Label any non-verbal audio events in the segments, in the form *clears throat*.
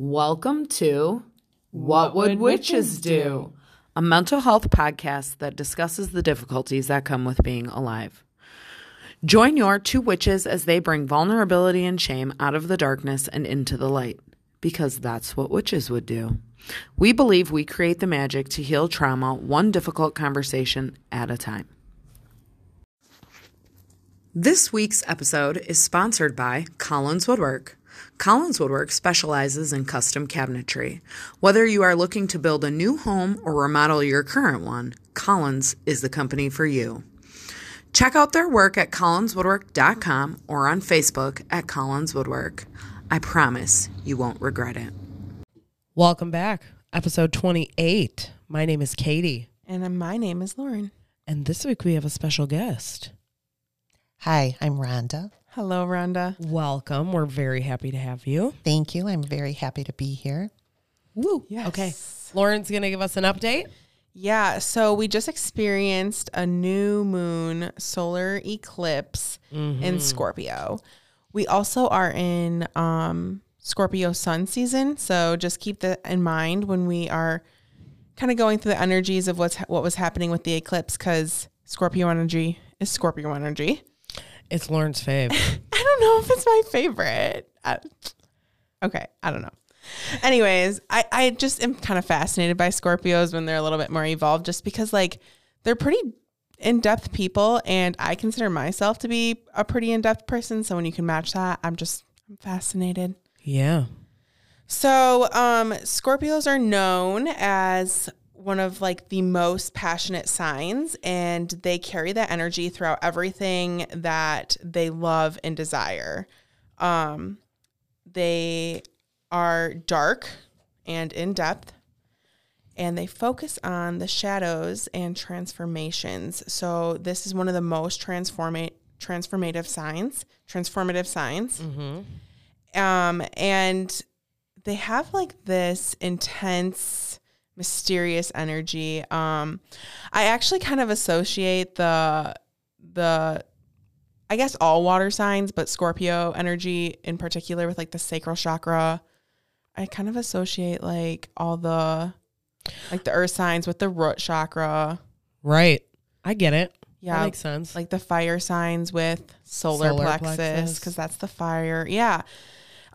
Welcome to What, Would Witches Do? A mental health podcast that discusses the difficulties that come with being alive. Join your two witches as they bring vulnerability and shame out of the darkness and into the light, because that's what witches would do. We believe we create the magic to heal trauma one difficult conversation at a time. This week's episode is sponsored by Collins Woodwork. Collins Woodwork specializes in custom cabinetry. Whether you are looking to build a new home or remodel your current one, Collins is the company for you. Check out their work at collinswoodwork.com or on Facebook at Collins Woodwork. I promise you won't regret it. Welcome back. Episode 28. My name is Katie. And uh, my name is Lauren. And this week we have a special guest. Hi, I'm Rhonda. Hello, Rhonda. Welcome. We're very happy to have you. Thank you. I'm very happy to be here. Woo. Yes. Okay. Lauren's going to give us an update. Yeah, so we just experienced a new moon solar eclipse in Scorpio. We also are in um, Scorpio sun season, so just keep that in mind when we are kind of going through the energies of what's what was happening with the eclipse because Scorpio energy is Scorpio energy. It's Lauren's fave. *laughs* I don't know if it's my favorite. I, okay, I don't know. Anyways, I, I just am kind of fascinated by Scorpios when they're a little bit more evolved, just because like they're pretty in depth people, and I consider myself to be a pretty in depth person. So when you can match that, I'm just I'm fascinated. yeah. So, um, Scorpios are known as one of like the most passionate signs, and they carry that energy throughout everything that they love and desire. Um, they are dark and in depth, and they focus on the shadows and transformations. So, this is one of the most transformate transformative signs, transformative signs. Um, and they have like this intense mysterious energy um i actually kind of associate the the i guess all water signs but scorpio energy in particular with like the sacral chakra i kind of associate like all the like the earth signs with the root chakra Right. I get it. yeah That makes sense. like the fire signs with solar, Solar plexus plexus. because that's the fire yeah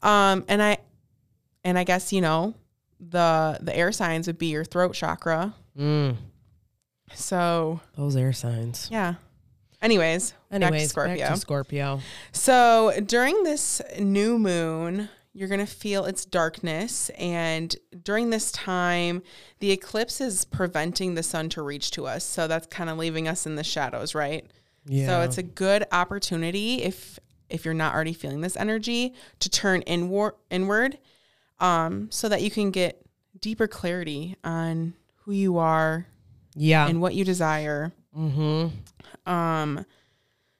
um and i and i guess you know the the air signs would be your throat chakra mm, so those air signs. yeah anyways Anyways, back to scorpio Back to Scorpio. so during this new moon you're going to feel its darkness and during this time the eclipse is preventing the sun to reach to us so that's kind of leaving us in the shadows right Yeah. So it's a good opportunity if if you're not already feeling this energy to turn inward inward um so that you can get deeper clarity on who you are yeah. and what you desire. mm-hmm. Um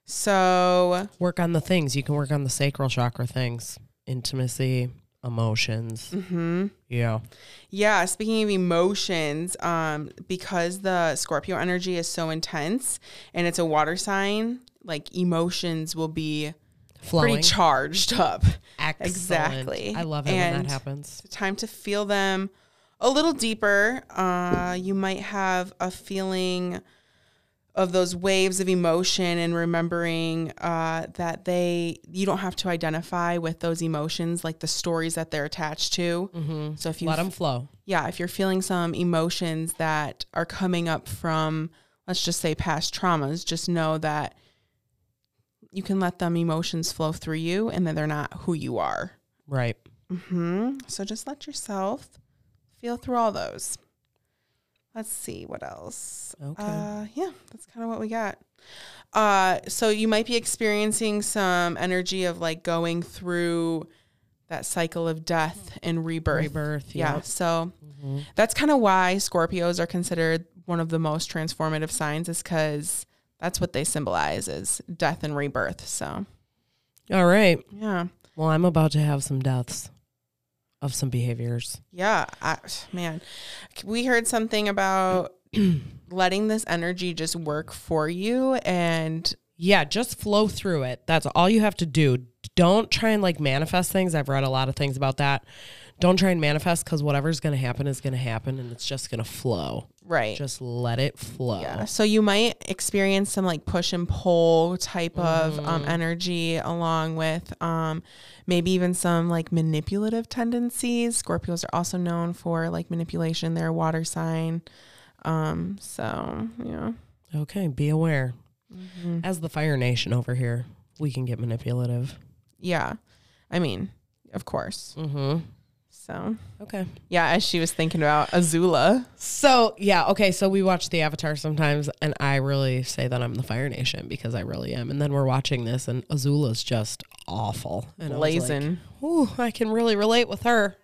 so Work on the things. You can work on the sacral chakra things. Intimacy, emotions. Mm-hmm. Yeah. yeah, speaking of emotions, um because the Scorpio energy is so intense and it's a water sign, like emotions will be Flowing. pretty charged up. Excellent. Exactly. I love it when that happens. time to feel them a little deeper. Uh, you might have a feeling of those waves of emotion and remembering uh, that they you don't have to identify with those emotions like the stories that they're attached to. Mm-hmm. So if you Let them flow. yeah, if you're feeling some emotions that are coming up from let's just say past traumas, just know that you can let them emotions flow through you and that they're not who you are. Right. hmm So just let yourself feel through all those. Let's see what else. Okay. Uh, yeah, that's kind of what we got. Uh, so you might be experiencing some energy of like going through that cycle of death and rebirth. Rebirth. Yeah. Yep. So Mhm. that's kind of why Scorpios are considered one of the most transformative signs, is because that's what they symbolize is death and rebirth. So All right. yeah. Well, I'm about to have some deaths of some behaviors. Yeah, I, man, we heard something about *clears throat* letting this energy just work for you and Yeah, just flow through it. That's all you have to do. Don't try and like manifest things. I've read a lot of things about that. Don't try and manifest because whatever's going to happen is going to happen and it's just going to flow. Right. Just let it flow. Yeah. So you might experience some like push and pull type of Mm-hmm. um, energy along with um, maybe even some like manipulative tendencies. Scorpios are also known for like manipulation. They're a water sign. Um, so yeah. Okay, be aware. Mm-hmm. As the Fire Nation over here, we can get manipulative. Yeah. I mean, of course. Mm-hmm. So Okay. yeah, as she was thinking about Azula. So yeah, okay. So we watch the Avatar sometimes, and I really say that I'm the Fire Nation because I really am. And then we're watching this, and Azula's just awful. And I like, Blazing. Ooh, I can really relate with her.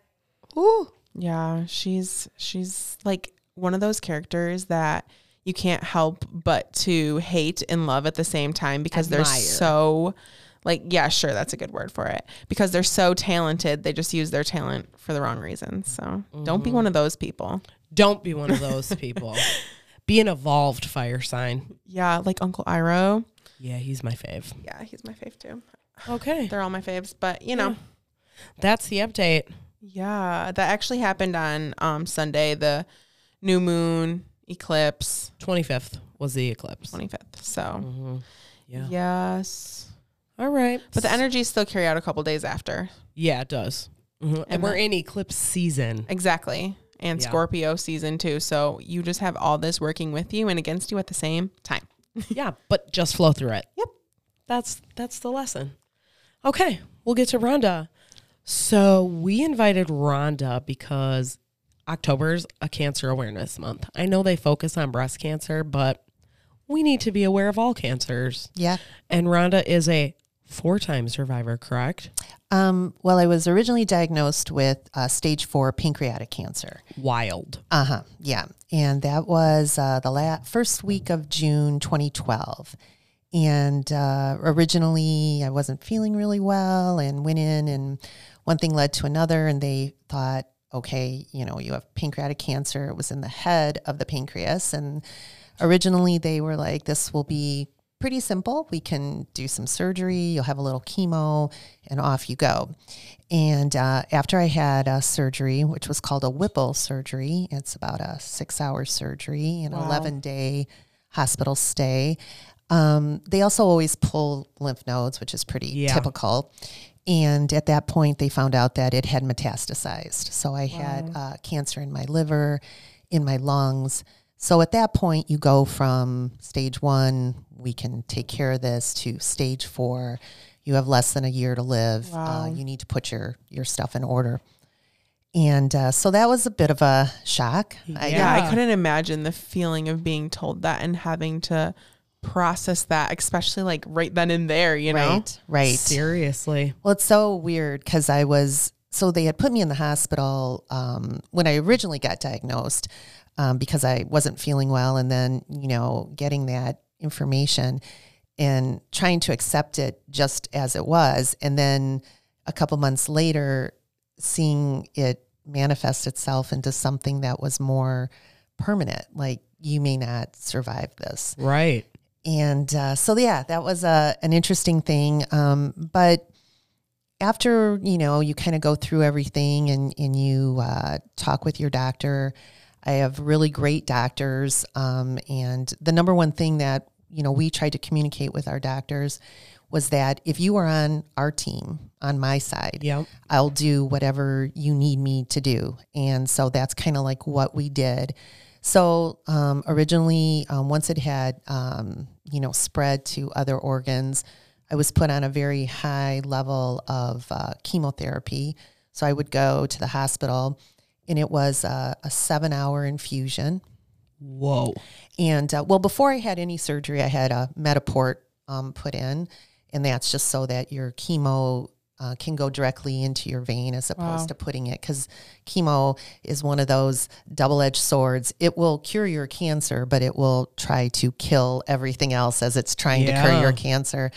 Ooh. Yeah, she's she's like one of those characters that you can't help but to hate and love at the same time because they're so like yeah, sure, that's a good word for it. Because they're so talented, they just use their talent for the wrong reasons. So, don't be one of those people. Don't be one of *laughs* those people. be an evolved fire sign. Yeah, like Uncle Iroh Yeah, he's my fave. Yeah, he's my fave too. Okay. They're all my faves, but you know, That's the update. yeah, that actually happened on um Sunday, the new moon eclipse, 25th was the eclipse. 25th. So, Mm-hmm. Yeah. yes. All right. But the energies still carry out a couple days after. Yeah, it does. Mhm. And, And we're the- in eclipse season. Exactly. And Yeah. Scorpio season too. So you just have all this working with you and against you at the same time. *laughs* yeah, but just flow through it. Yep. That's that's the lesson. Okay, we'll get to Rhonda. So we invited Rhonda because October's a cancer awareness month. I know they focus on breast cancer, but we need to be aware of all cancers. Yeah. And Rhonda is a four-time survivor, correct? Um, well, I was originally diagnosed with uh, stage four pancreatic cancer. Wild. Uh huh. Yeah. And that was uh, the la- first week of June 2012. And uh, originally, I wasn't feeling really well and went in, and one thing led to another. And they thought, okay, you know, you have pancreatic cancer. It was in the head of the pancreas. And originally, they were like, this will be pretty simple. We can do some surgery, you'll have a little chemo, and off you go. And uh, after I had a surgery, which was called a Whipple surgery, it's about a six hour surgery, an Wow. 11 day hospital stay. Um, they also always pull lymph nodes, which is pretty Yeah. typical. And at that point, they found out that it had metastasized. So I had uh, cancer in my liver, in my lungs. So at that point, you go from stage one, we can take care of this, to stage four. You have less than a year to live. Wow. Uh, you need to put your, your stuff in order. And uh, so that was a bit of a shock. I- Yeah. Yeah. I couldn't imagine the feeling of being told that and having to process that, especially like right then and there, you know? right, right. Seriously. Well, it's so weird because I was so they had put me in the hospital um, when I originally got diagnosed um, because I wasn't feeling well, and then you know getting that information and trying to accept it just as it was, and then a couple months later, seeing it manifest itself into something that was more permanent, like you may not survive this. Right. and uh, so yeah that was a, an interesting thing. Um, but after you know you kind of go through everything and, and you uh, talk with your doctor i have really great doctors um, and the number one thing that you know we tried to communicate with our doctors was that if you are on our team on my side Yep. I'll do whatever you need me to do. And so that's kind of like what we did. So um, originally, um, once it had, um, you know, spread to other organs, I was put on a very high level of uh, chemotherapy. So I would go to the hospital, and it was a, a seven hour infusion. Whoa. And uh, well, before I had any surgery, I had a Mediport um, put in, and that's just so that your chemo uh, can go directly into your vein as opposed Wow. to putting it because chemo is one of those double-edged swords. It will cure your cancer, but it will try to kill everything else as it's trying to cure your cancer.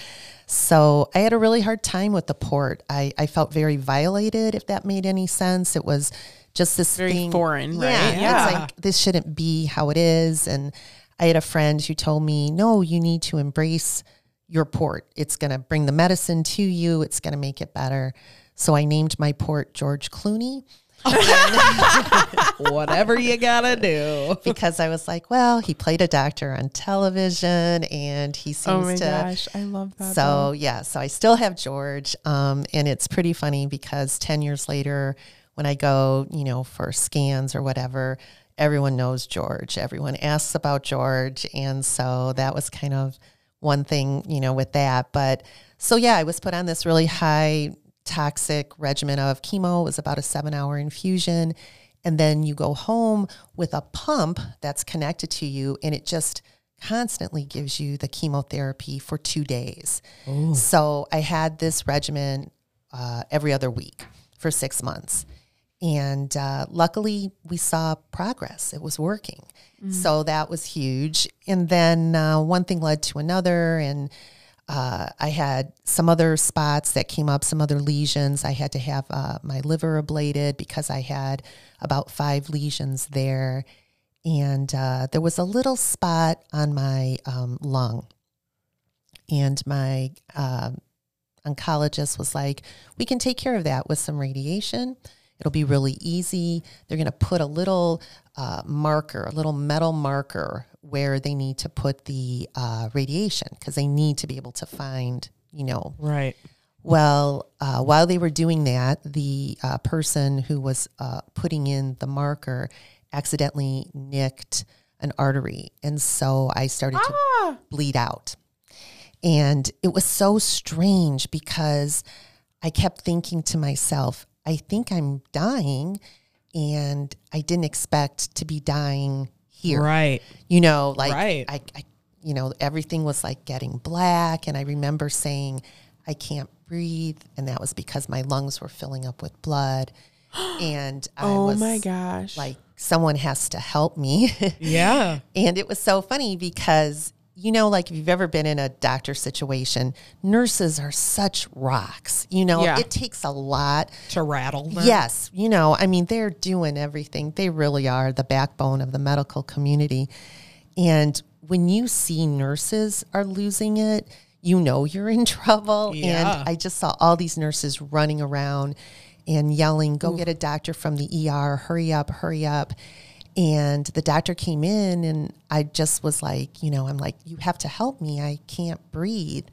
So I had a really hard time with the port. I, I felt very violated, if that made any sense. It was just this Very thing. foreign, right? Yeah, Yeah. It's like this shouldn't be how it is. And I had a friend who told me, no, you need to embrace your port. It's going to bring the medicine to you. It's going to make it better. So I named my port George Clooney *laughs* Whatever you gotta do. because I was like, well, he played a doctor on television and he seems Oh my to gosh, I love that. So yeah, so I still have George, um, and it's pretty funny because ten years later, when I go, you know, for scans or whatever, everyone knows George. Everyone asks about George, and so that was kind of one thing, you know, with that. But so yeah, I was put on this really high toxic regimen of chemo. It was about a seven-hour infusion, and then you go home with a pump that's connected to you, and it just constantly gives you the chemotherapy for two days. So I had this regimen uh, every other week for six months. And uh, luckily, we saw progress. It was working. So that was huge. And then uh, one thing led to another. And uh, I had some other spots that came up, some other lesions. I had to have uh, my liver ablated because I had about five lesions there. And uh, there was a little spot on my um, lung. And my um oncologist was like, we can take care of that with some radiation. It'll be really easy. They're going to put a little uh, marker, a little metal marker where they need to put the uh, radiation because they need to be able to find, you know, Right. well, uh, while they were doing that, the uh, person who was uh, putting in the marker accidentally nicked an artery. And so I started to bleed out. And it was so strange because I kept thinking to myself, I think I'm dying. And I didn't expect to be dying here Right. you know like Right. I, I you know everything was like getting black and i remember saying i can't breathe and that was because my lungs were filling up with blood *gasps* and i oh was my gosh. like someone has to help me *laughs* Yeah. and it was so funny because you know like if you've ever been in a doctor situation nurses are such rocks you know Yeah. it takes a lot To rattle them. Yes, you know, I mean, they're doing everything. They really are the backbone of the medical community. And when you see nurses are losing it, you know you're in *laughs* trouble. Yeah. And I just saw all these nurses running around and yelling, Go get a doctor from the ER, hurry up, hurry up. And the doctor came in, and I just was like, You know, I'm like, You have to help me. I can't breathe.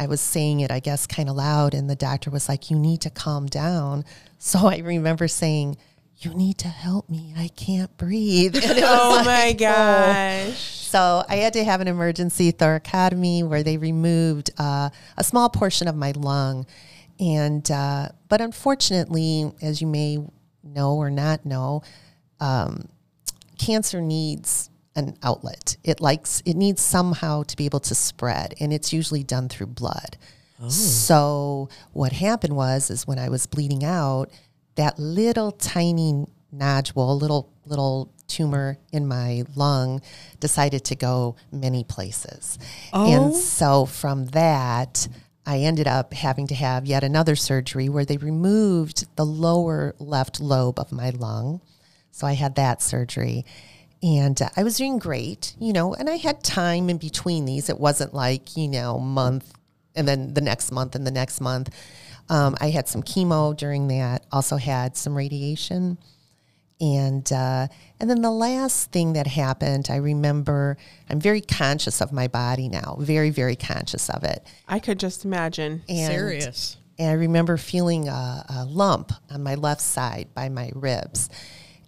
I was saying it, I guess, kind of loud, and the doctor was like, You need to calm down. So *laughs* I remember saying, You need to help me. I can't breathe. *laughs* And it was oh like- my gosh. so I had to have an emergency thoracotomy where they removed uh, a small portion of my lung, and uh, but unfortunately, as you may know or not know, um, cancer needs an outlet. It likes it needs somehow to be able to spread, and it's usually done through blood. Oh. So what happened was is when I was bleeding out, that little tiny nodule, little little tumor in my lung decided to go many places. And oh. so from that, I ended up having to have yet another surgery where they removed the lower left lobe of my lung. So I had that surgery. And uh, I was doing great, you know, and I had time in between these. It wasn't like, you know, month and then the next month and the next month. Um, I had some chemo during that, also had some radiation. And uh, and then the last thing that happened, I remember I'm very conscious of my body now, very, very conscious of it. I could just imagine. And Serious. and I remember feeling a, a lump on my left side by my ribs.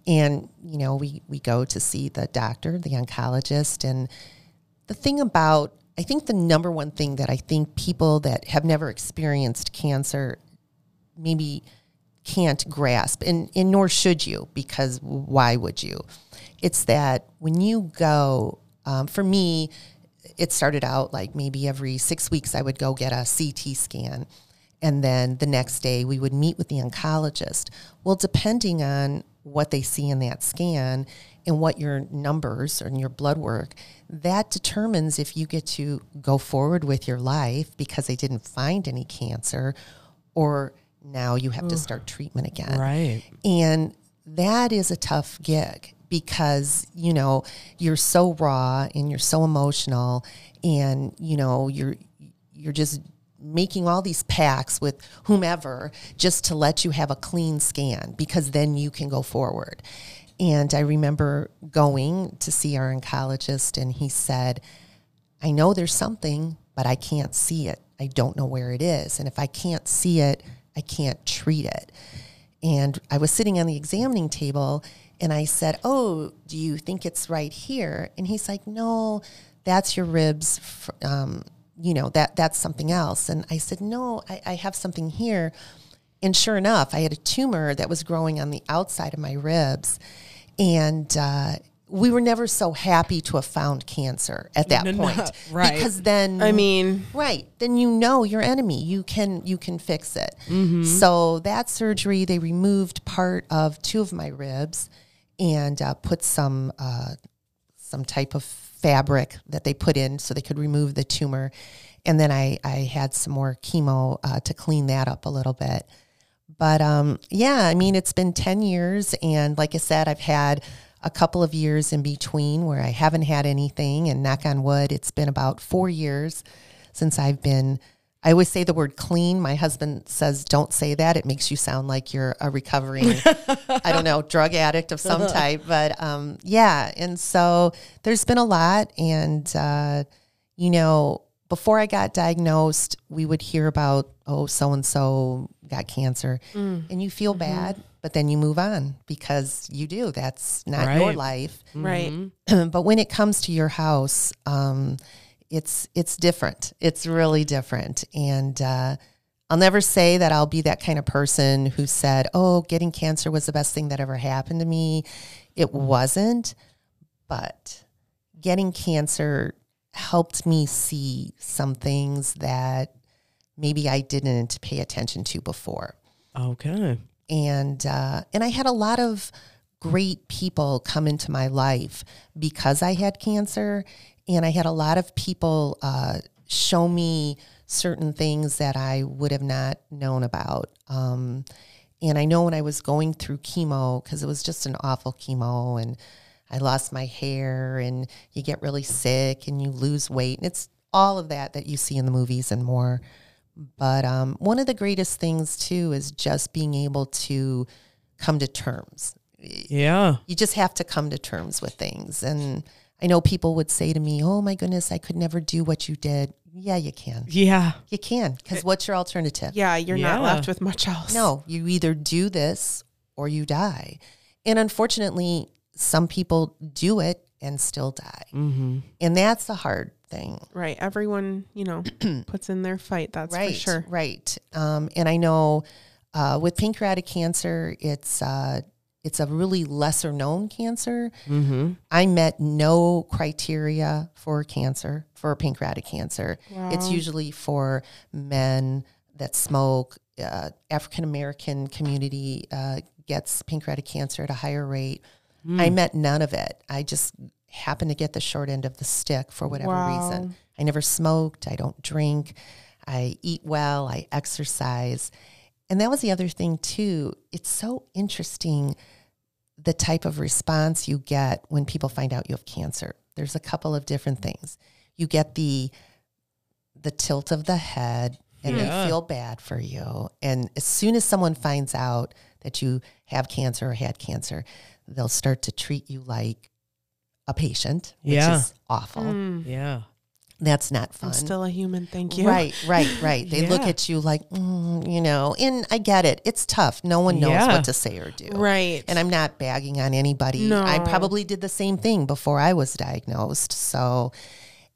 And, you know, we, we go to see the doctor, the oncologist. And the thing about, I think the number one thing that I think people that have never experienced cancer maybe can't grasp, and, and nor should you, because why would you? It's that when you go, um, for me, it started out like maybe every six weeks I would go get a CT scan. And then the next day we would meet with the oncologist. Well, depending on what they see in that scan and what your numbers and your blood work, that determines if you get to go forward with your life because they didn't find any cancer or now you have to start treatment again. Right. And that is a tough gig because, you know, you're so raw and you're so emotional and, you know, you're you're just making all these pacts with whomever just to let you have a clean scan because then you can go forward. And I remember going to see our oncologist, and he said, I know there's something, but I can't see it. I don't know where it is. And if I can't see it, I can't treat it. And I was sitting on the examining table and I said, Oh, do you think it's right here? And he's like, No, that's your ribs. Um, you know, that that's something else. And I said, No, I, I have something here. And sure enough, I had a tumor that was growing on the outside of my ribs. And uh, we were never so happy to have found cancer at that *laughs* No, no, point *laughs* right. because then I mean, right then you know your enemy you can you can fix it Mm-hmm. so that surgery they removed part of two of my ribs and uh, put some uh, some type of fabric that they put in so they could remove the tumor and then i i had some more chemo uh, to clean that up a little bit but um, yeah, I mean, it's been 10 years. And like I said, I've had a couple of years in between where I haven't had anything. And knock on wood, it's been about four years since I've been. I always say the word clean. My husband says, don't say that. It makes you sound like you're a recovering, I don't know, *laughs* drug addict of some type. But um, yeah. And so there's been a lot. And, uh, you know, before I got diagnosed, we would hear about, oh, so and so got cancer. And you feel bad, but then you move on because you do. That's not your Right. life. right. *clears throat* but when it comes to your house, um, it's it's different. It's really different. And uh, I'll never say that I'll be that kind of person who said, "Oh, getting cancer was the best thing that ever happened to me." It wasn't, but getting cancer helped me see some things that maybe I didn't pay attention to before Okay. and uh, and I had a lot of great people come into my life because I had cancer, and I had a lot of people uh, show me certain things that I would have not known about. Um, and I know when I was going through chemo, because it was just an awful chemo, and I lost my hair, and you get really sick, and you lose weight, and it's all of that that you see in the movies and more. But um, one of the greatest things too is just being able to come to terms. Yeah. You just have to come to terms with things. And I know people would say to me, "Oh my goodness, I could never do what you did." Yeah, you can. Yeah. You can because what's your alternative? Yeah, you're not left with much else. No, you either do this or you die. And unfortunately, some people do it and still die. Mm-hmm. And that's the hard thing. Right. Everyone, you know, *clears throat* puts in their fight. That's right, for sure. Right. Um, and I know uh, with pancreatic cancer, it's uh, it's a really lesser known cancer. Mm-hmm. I met no criteria for cancer for pancreatic cancer. It's usually for men that smoke. Uh, African American community uh, gets pancreatic cancer at a higher rate. I met none of it. I just happened to get the short end of the stick for whatever Wow. reason. I never smoked. I don't drink. I eat well. I exercise. And that was the other thing, too. It's so interesting the type of response you get when people find out you have cancer. There's a couple of different things. You get the the tilt of the head and Yeah. they feel bad for you. And as soon as someone finds out that you have cancer or had cancer, they'll start to treat you like a patient, which Yeah. is awful. Mm, Yeah. That's not fun. I'm still a human. Thank you. Right, right, *laughs* right. They look at you like, mm, you know, and I get it. It's tough. No one knows Yeah. what to say or do. Right. And I'm not bagging on anybody. I probably did the same thing before I was diagnosed. So,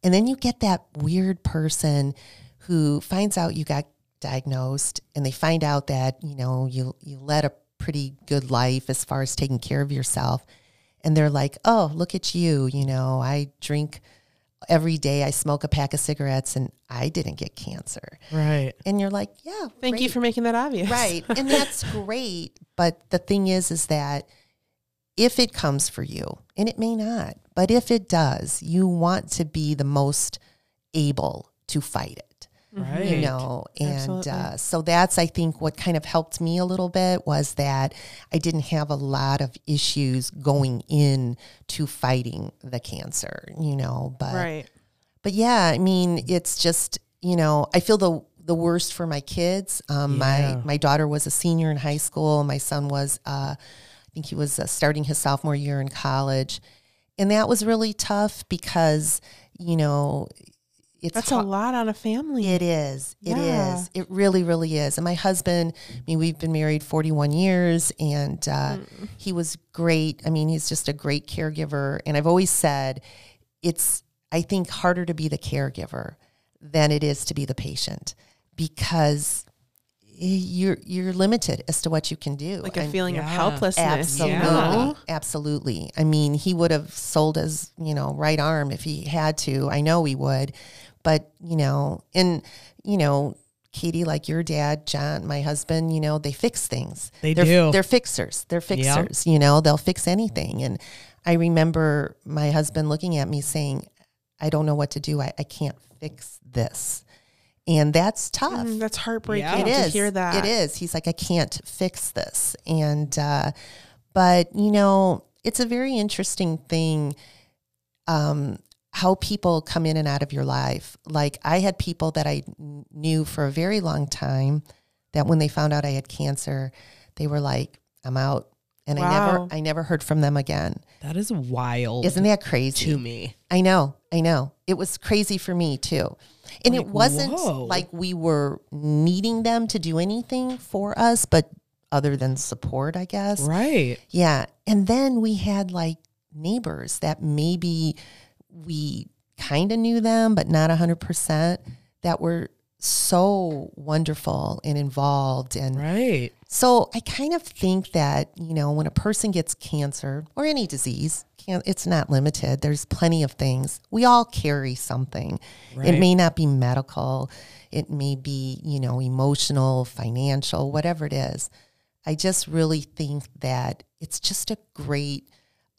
and then you get that weird person who finds out you got diagnosed and they find out that, you know, you you led a pretty good life as far as taking care of yourself. And they're like, "Oh, look at you, you know, I drink every day, I smoke a pack of cigarettes and I didn't get cancer." Right. And you're like, "Yeah, Thank you for making that obvious. right *laughs* and that's great but the thing is is that if it comes for you and it may not but if it does you want to be the most able to fight it Right. you know and uh, so that's i think what kind of helped me a little bit was that i didn't have a lot of issues going in to fighting the cancer you know but Right. but yeah, I mean, it's just, you know, I feel the the worst for my kids. Um, Yeah. My my daughter was a senior in high school. My son was, uh, I think he was uh, starting his sophomore year in college, and that was really tough because you know it's That's har- a lot on a family. it is. It is. Yeah. It really, really is. And my husband, I mean, we've been married 41 years and uh, he was great. I mean, he's just a great caregiver. And I've always said it's, I think, harder to be the caregiver than it is to be the patient because you're you're limited as to what you can do. like a I'm- feeling of helplessness. Absolutely. You know? Absolutely. I mean, he would have sold his, you know, right arm if he had to. I know he would. But, you know, and, you know, Katie, like your dad, John, my husband, you know, they fix things. They they're, do. They're fixers. They're fixers. You know, they'll fix anything. And I remember my husband looking at me saying, I don't know what to do. I, I can't fix this. And that's tough. Mm, that's heartbreaking Yeah. It to hear that. It is. He's like, I can't fix this. And, uh, but, you know, it's a very interesting thing um, how people come in and out of your life. Like, I had people that I knew for a very long time that when they found out I had cancer, they were like, I'm out. And I never, I never heard from them again. That is wild Isn't that crazy? to me. I know, I know. It was crazy for me too. And it wasn't whoa. like we were needing them to do anything for us, but other than support, I guess. Right. Yeah. And then we had like neighbors that maybe we kind of knew them, but not 100%, that were so wonderful and involved and Right. so I kind of think that, you know, when a person gets cancer or any disease, can it's not limited. There's plenty of things. We all carry something. It may not be medical, it may be, you know, emotional, financial, whatever it is. I just really think that it's just a great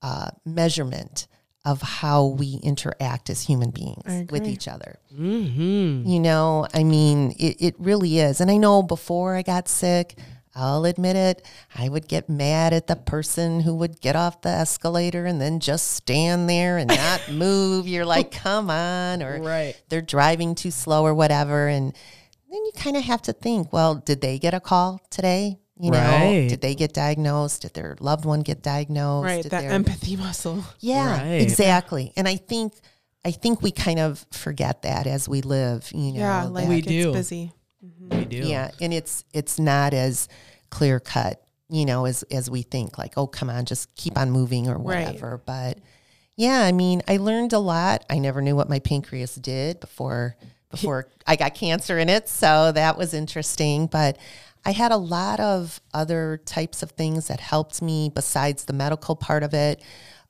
uh, measurement of how we interact as human beings with each other. Mm-hmm. You know, I mean, it, it really is. And I know before I got sick, I'll admit it, I would get mad at the person who would get off the escalator and then just stand there and not *laughs* move. You're like, come on. Or Right. they're driving too slow or whatever. And then you kind of have to think, well, did they get a call today? You know, Right. did they get diagnosed? Did their loved one get diagnosed? Right. Did That their- empathy *laughs* muscle. yeah, Right. exactly. And I think I think we kind of forget that as we live. You know, Yeah. that- Life We do. busy. Mm-hmm. We do. yeah, and it's it's not as clear cut, you know, as as we think. Like, oh, come on, just keep on moving or Right. whatever. But yeah, I mean, I learned a lot. I never knew what my pancreas did before *laughs* before I got cancer in it, so that was interesting. But I had a lot of other types of things that helped me besides the medical part of it.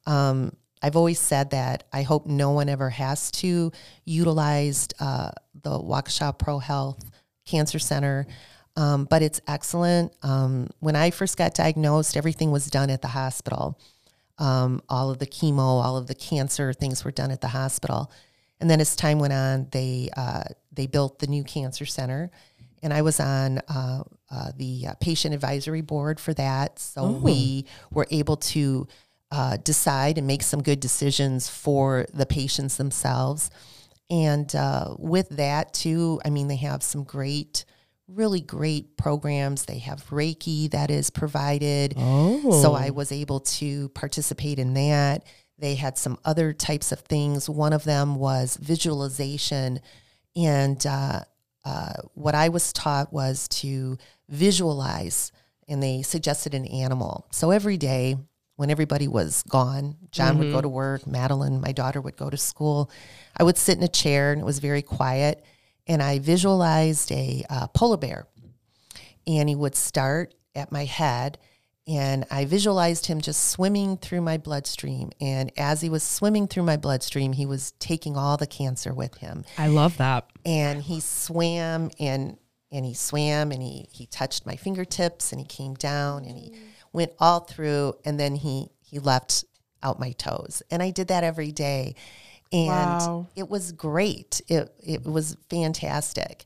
Um, I've always said that I hope no one ever has to utilize uh, the Waukesha Pro Health Cancer Center, um, but it's excellent. Um, when I first got diagnosed, everything was done at the hospital. Um, all of the chemo, all of the cancer things were done at the hospital. And then as time went on, they uh, they built the new cancer center, and I was on uh, uh, the uh, patient advisory board for that. So we were able to uh, decide and make some good decisions for the patients themselves. And uh, with that too, I mean, they have some great, really great programs. They have Reiki that is provided. Oh. So I was able to participate in that. They had some other types of things. One of them was visualization. And uh, uh, what I was taught was to visualize, and they suggested an animal. So every day, when everybody was gone, John would go to work, Madeline, my daughter, would go to school. I would sit in a chair, and it was very quiet. And I visualized a uh, polar bear and he would start at my head and I visualized him just swimming through my bloodstream. And as he was swimming through my bloodstream he was taking all the cancer with him. I love that. and he swam and and he swam and he he touched my fingertips and he came down and he went all through. And then he he left out my toes. And I did that every day. And Wow. it was great. It it was fantastic.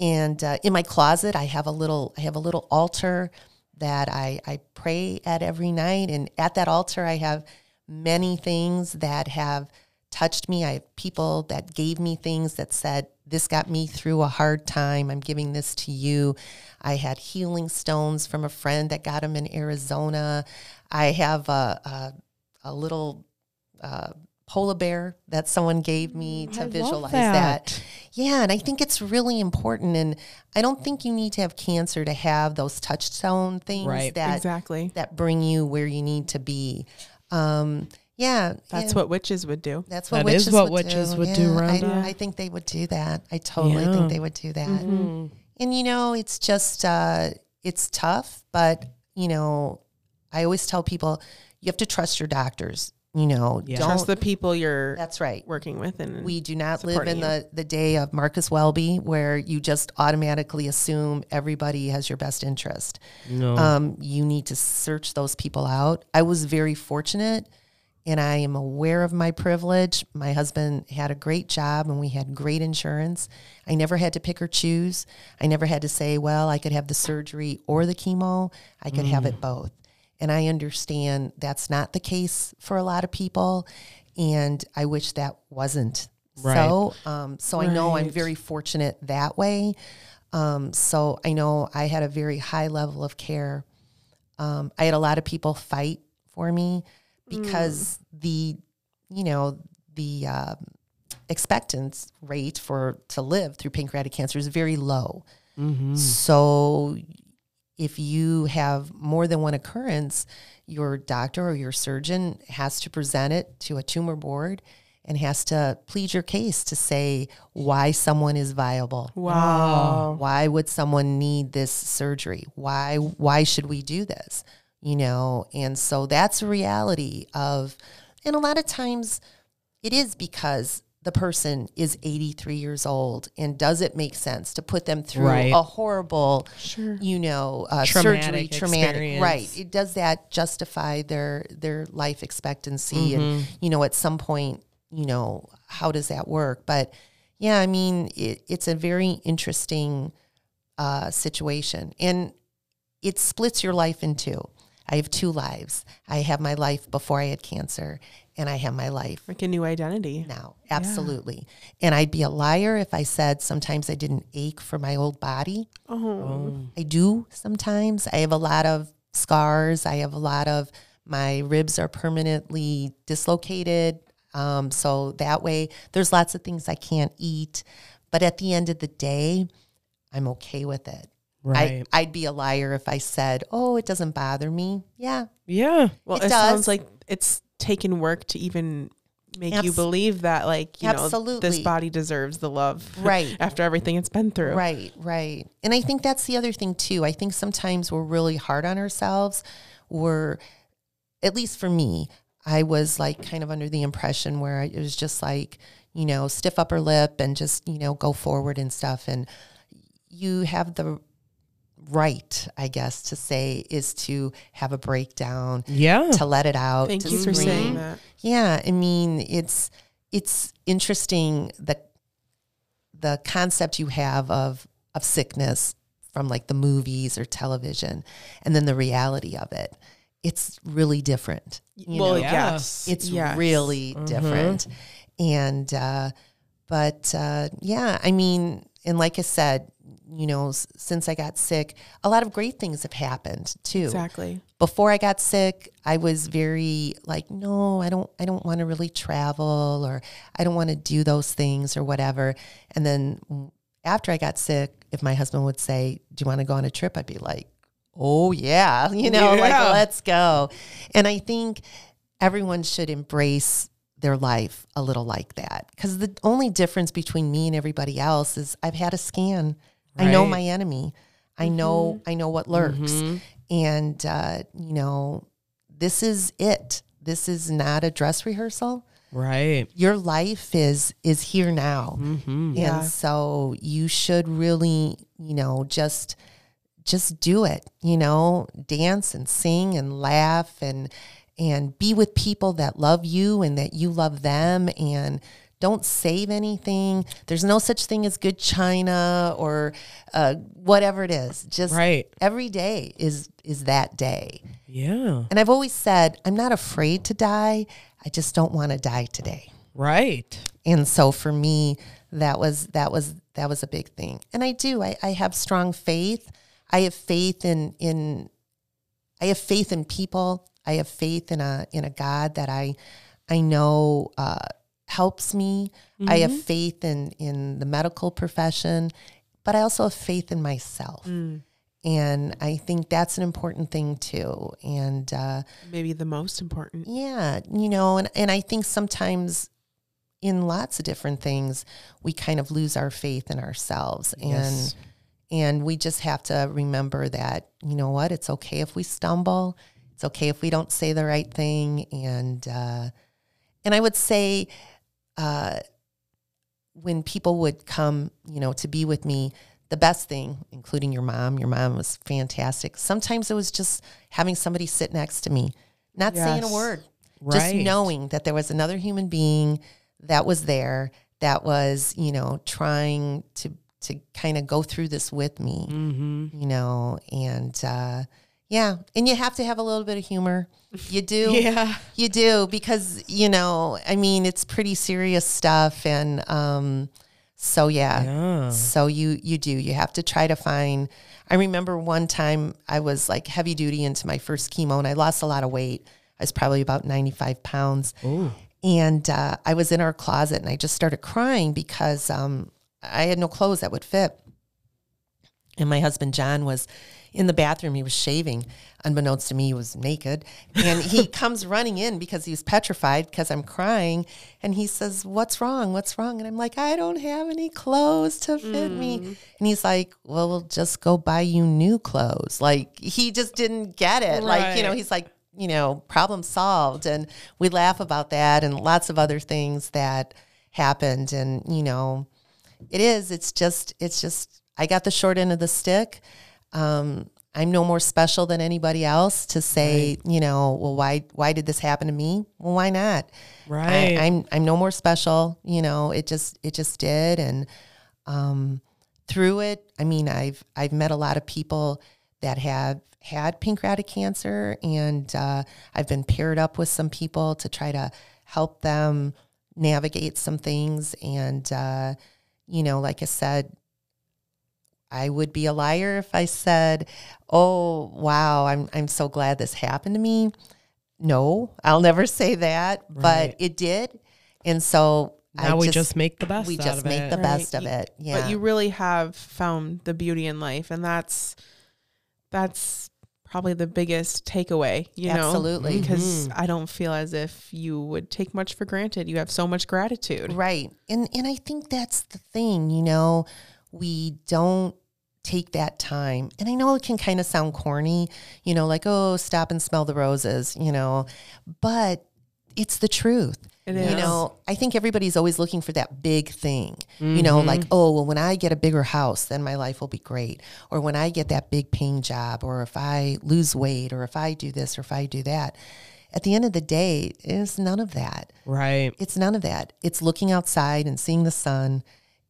And uh, in my closet I have a little I have a little altar that I I pray at every night and at that altar I have many things that have touched me. I have people that gave me things that said, This got me through a hard time. I'm giving this to you. I had healing stones from a friend that got them in Arizona. I have a, a, a little uh, polar bear that someone gave me to I visualize that. that. Yeah, and I think it's really important. And I don't think you need to have cancer to have those touchstone things Right. that Exactly. that bring you where you need to be. Um, yeah, That's yeah, what witches would do. that's what That witches is what would witches do. would do, Yeah, I, I think they would do that. I totally Yeah. think they would do that. Mm-hmm. And you know, it's just uh, it's tough, but you know, I always tell people you have to trust your doctors. You know, Yeah. don't. Trust the people you're that's right. working with, and We do not live in you. the, the day of Marcus Welby where you just automatically assume everybody has your best interest. No. Um, you need to search those people out. I was very fortunate and I am aware of my privilege. My husband had a great job and we had great insurance. I never had to pick or choose. I never had to say, well, I could have the surgery or the chemo. I could have it both. And I understand that's not the case for a lot of people. And I wish that wasn't Right. so. Um, so I know I'm very fortunate that way. Um, so I know I had a very high level of care. Um, I had a lot of people fight for me because the, you know, the um, expectance rate for to live through pancreatic cancer is very low. So if you have more than one occurrence, your doctor or your surgeon has to present it to a tumor board and has to plead your case to say why someone is viable. wow. Why would someone need this surgery? Why why should we do this? You know, and so that's a reality of and a lot of times it is because the person is 83 years old and does it make sense to put them through Right. a horrible Sure. you know uh, Traumatic surgery traumatic experience. right it does that justify their their life expectancy and Mm-hmm. you know at some point you know how does that work but yeah i mean it, it's a very interesting uh, situation and it splits your life in two i have two lives i have my life before i had cancer and i have my life Like a new identity. now absolutely and i'd be a liar if i said sometimes i didn't ache for my old body Oh. I do sometimes. I have a lot of scars. I have a lot of my ribs are permanently dislocated. Um, so that way, there's lots of things I can't eat. But at the end of the day, I'm okay with it. Right. I, I'd be a liar if I said, "Oh, it doesn't bother me." Yeah, yeah. Well, It it, sounds like it's taken work to even make you believe that, like, you know, this body deserves the love, Right. *laughs* After everything it's been through, Right, right. And I think that's the other thing too. I think sometimes we're really hard on ourselves. We're, at least for me, I was like kind of under the impression where it was just like, you know, stiff upper lip and just, you know, go forward and stuff. And you have the right, I guess, to say is to have a breakdown, Yeah. to let it out. Thank to you for saying that. Yeah, I mean, it's it's interesting the the concept you have of of sickness from like the movies or television, and then the reality of it. It's really different. You well, know? Yeah. yes, it's yes. really different, and uh, but uh, yeah, I mean, and like I said, you know, s- since I got sick, a lot of great things have happened too exactly. before I got sick, I was very like, no, I don't, I don't want to really travel or I don't want to do those things or whatever. And then after I got sick, if my husband would say, do you want to go on a trip? I'd be like, oh yeah, *laughs* you know, like let's go. And I think everyone should embrace their life a little like that because the only difference between me and everybody else is I've had a scan. I know my enemy. I know I know what lurks. Mm-hmm. And uh, you know, this is it. This is not a dress rehearsal. Right. Your life is is here now. Mm-hmm. Yeah. And so you should really, you know, just just do it, you know, dance and sing and laugh and and be with people that love you and that you love them and don't save anything. There's no such thing as good china or uh, whatever it is. Just Right. every day is is that day. Yeah. And I've always said, I'm not afraid to die. I just don't want to die today. Right. and so for me that was that was that was a big thing and i do i, I have strong faith i have faith in in i have faith in people i have faith in a in a god that i i know uh, helps me i have faith in in the medical profession but i also have faith in myself and i think that's an important thing too and uh, Maybe the most important. yeah, you know, and, and I think sometimes in lots of different things, we kind of lose our faith in ourselves. Yes. And and we just have to remember that, you know what, it's okay if we stumble. It's okay if we don't say the right thing. And uh and I would say uh when people would come, you know, to be with me, the best thing, including your mom, your mom was fantastic. Sometimes it was just having somebody sit next to me, not saying a Yes. word, just knowing that there was another human being that was there, that was, you know, trying to to kind of go through this with me, Mm-hmm. you know, and uh, yeah, and you have to have a little bit of humor. You do, *laughs* Yeah. you do because you know, I mean, it's pretty serious stuff, and um, so yeah, Yeah. so you you do you have to try to find. I remember one time I was like heavy duty into my first chemo, and I lost a lot of weight. I was probably about ninety five pounds, and uh, I was in our closet, and I just started crying because um, I had no clothes that would fit. And my husband John was in the bathroom. He was shaving. Unbeknownst to me, he was naked. And he *laughs* comes running in because he was petrified because I'm crying. And he says, What's wrong? What's wrong? And I'm like, I don't have any clothes to fit me. Mm. And he's like, Well, we'll just go buy you new clothes. Like, he just didn't get it. Like, you know, he's like, you know, problem solved. And we laugh about that and lots of other things that happened. And, you know, it is. It's just, it's just, I got the short end of the stick. Um, I'm no more special than anybody else to say, you know, well, why, why did this happen to me? Well, why not? Right. I, I'm, I'm no more special. You know, it just, it just did. And, um, through it, I mean, I've, I've met a lot of people that have had pancreatic cancer and, uh, I've been paired up with some people to try to help them navigate some things. And, uh, you know, like I said, I would be a liar if I said, "Oh, wow, I'm I'm so glad this happened to me." No, I'll never *laughs* say that, Right. but it did. And so now I we just, make the best of it. we out just of make it. the best of it. Yeah. But you really have found the beauty in life, and that's that's probably the biggest takeaway. You know, Absolutely. Mm-hmm. because I don't feel as if you would take much for granted. You have so much gratitude. Right. And and I think that's the thing, you know, we don't take that time. And I know it can kind of sound corny, you know, like, oh, stop and smell the roses, you know, but it's the truth. It You know, I think everybody's always looking for that big thing. You know, mm-hmm. like, oh, well, when I get a bigger house, then my life will be great. Or when I get that big paying job, or if I lose weight, or if I do this, or if I do that. At the end of the day, it's none of that Right. it's none of that. It's looking outside and seeing the sun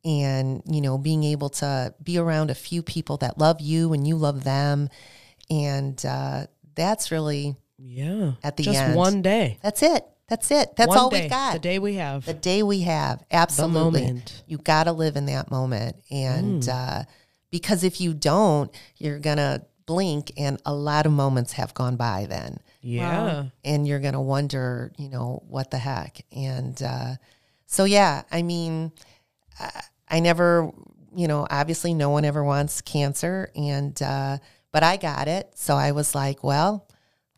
and, you know, being able to be around a few people that love you and you love them. And uh, that's really, Yeah. At the end just end. one day. that's it. That's it. That's One all day, we've got. The day we have. The day we have. Absolutely. moment. You got to live in that moment. And Mm. uh, because if you don't, you're going to blink and a lot of moments have gone by then yeah. and you're going to wonder, you know, what the heck. And uh, so, yeah, I mean, I, never, you know, obviously no one ever wants cancer, and uh, but I got it, so I was like, well,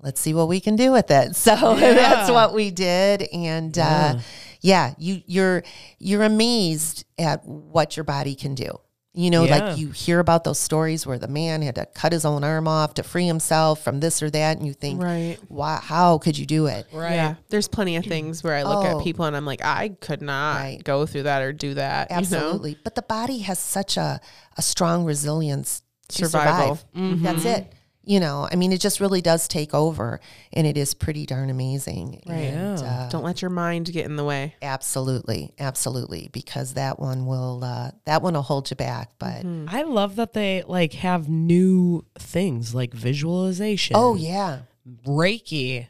let's see what we can do with it. *laughs* So *laughs* that's what we did, and uh, yeah, you you're you're amazed at what your body can do. You know, Yeah. like you hear about those stories where the man had to cut his own arm off to free himself from this or that, and you think, Right. why, how could you do it? Right. Yeah. There's plenty of things where I look Oh. at people and I'm like, I could not Right. go through that or do that. You know? Absolutely. But the body has such a, a strong resilience to Survival. survive. Mm-hmm. That's it. You know, I mean, it just really does take over, and it is pretty darn amazing. Right. And, Yeah. uh, Don't let your mind get in the way. absolutely, absolutely, because that one will uh, that one will hold you back. But I love that they like have new things like visualization. oh yeah, Reiki.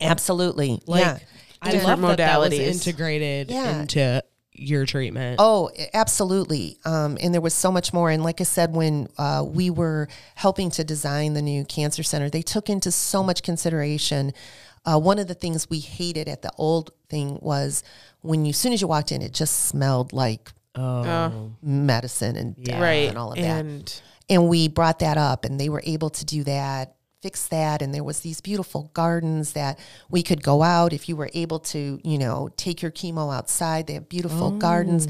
absolutely, Like yeah. I different love that that was modalities. integrated Yeah. into your treatment. Oh, absolutely. Um, and there was so much more. And like I said, when uh, we were helping to design the new cancer center, they took into so much consideration. Uh, one of the things we hated at the old thing was when you, as soon as you walked in, it just smelled like Oh, medicine and death right. and all of that. and and we brought that up and they were able to do that fix that and there was these beautiful gardens that we could go out if you were able to you know take your chemo outside they have beautiful gardens